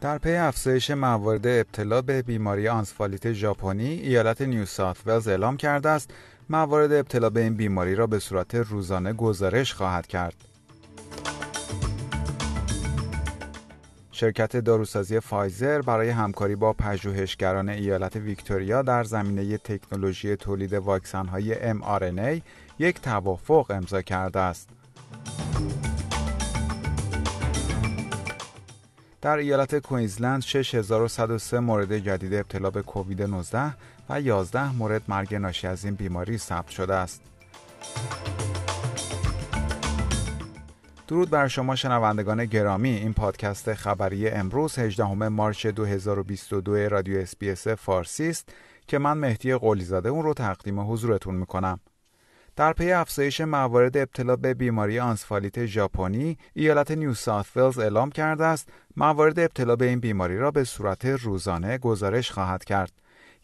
در پی افزایش موارد ابتلا به بیماری آنسفالیت ژاپنی ایالت نیو ساوت ولز اعلام کرده است موارد ابتلا به این بیماری را به صورت روزانه گزارش خواهد کرد شرکت داروسازی فایزر برای همکاری با پژوهشگران ایالت ویکتوریا در زمینه تکنولوژی تولید واکسن‌های mRNA یک توافق امضا کرده است. در ایالت کوینزلند 6103 مورد جدید ابتلا به کووید 19 و 11 مورد مرگ ناشی از این بیماری ثبت شده است. درود بر شما شنوندگان گرامی این پادکست خبری امروز 18 March 2022 رادیو SBS فارسی است که من مهدی قلیزاده اون رو تقدیم حضورتون می‌کنم در پی افزایش موارد ابتلا به بیماری آنسفالیت ژاپنی ایالت نیو ساوت ولز اعلام کرده است موارد ابتلا به این بیماری را به صورت روزانه گزارش خواهد کرد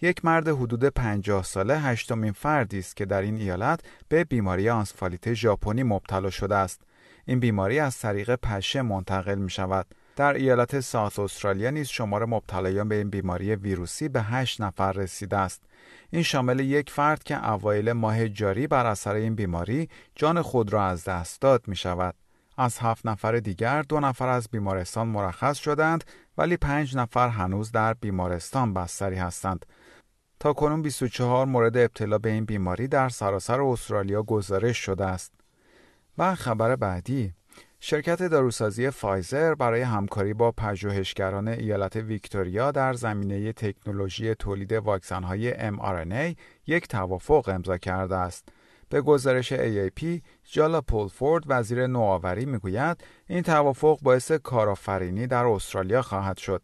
یک مرد حدود 50 ساله هشتمین فردی است که در این ایالت به بیماری آنسفالیت ژاپنی مبتلا شده است این بیماری از طریق پشه منتقل می شود. در ایالت ساوت استرالیا نیز شمار مبتلایان به این بیماری ویروسی به 8 نفر رسیده است. این شامل یک فرد که اوایل ماه جاری بر اثر این بیماری جان خود را از دست داد می شود. از هفت نفر دیگر دو نفر از بیمارستان مرخص شدند ولی پنج نفر هنوز در بیمارستان بستری هستند. تا کنون 24 مورد ابتلا به این بیماری در سراسر استرالیا گزارش شده است. و خبر بعدی شرکت داروسازی فایزر برای همکاری با پژوهشگران ایالت ویکتوریا در زمینه تکنولوژی تولید واکسن‌های mRNA یک توافق امضا کرده است. به گزارش AAP، جالا پولفورد وزیر نوآوری می‌گوید این توافق باعث کارآفرینی در استرالیا خواهد شد.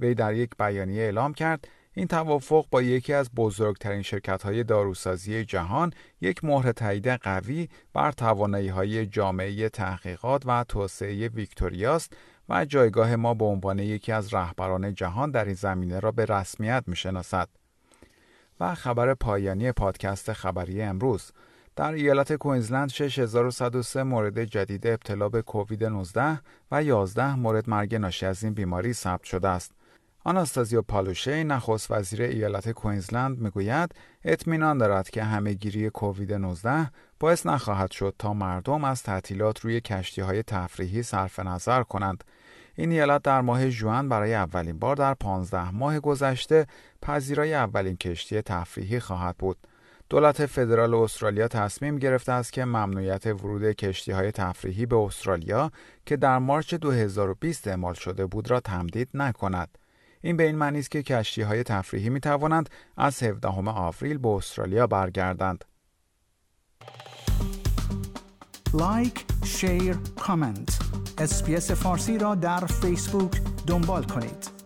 وی در یک بیانیه اعلام کرد این توافق با یکی از بزرگترین های داروسازی جهان یک مهر تایید قوی بر های جامعه تحقیقات و توسعه ویکتوریاست و جایگاه ما به عنوان یکی از رهبران جهان در این زمینه را به رسمیت می‌شناسد. و خبر پایانی پادکست خبری امروز در ایالت کوینزلند 6103 مورد جدید ابتلا به کووید 19 و 11 مورد مرگ ناشی از این بیماری ثبت شده است. آناستازیو پالوشه نخست وزیر ایالت کوینزلند می‌گوید اطمینان دارد که همهگیری کووید 19 باعث نخواهد شد تا مردم از تعطیلات روی کشتی های تفریحی صرف نظر کنند. این ایالت در ماه جوان برای اولین بار در 15 ماه گذشته پذیرای اولین کشتی تفریحی خواهد بود. دولت فدرال استرالیا تصمیم گرفته است که ممنوعیت ورود کشتی های تفریحی به استرالیا که در March 2020 اعمال شده بود را تمدید نکند. این به این معنی است که کشتی های تفریحی می توانند از 17 آوریل به استرالیا برگردند. Like، share، comment. SBS فارسی را در فیسبوک دنبال کنید.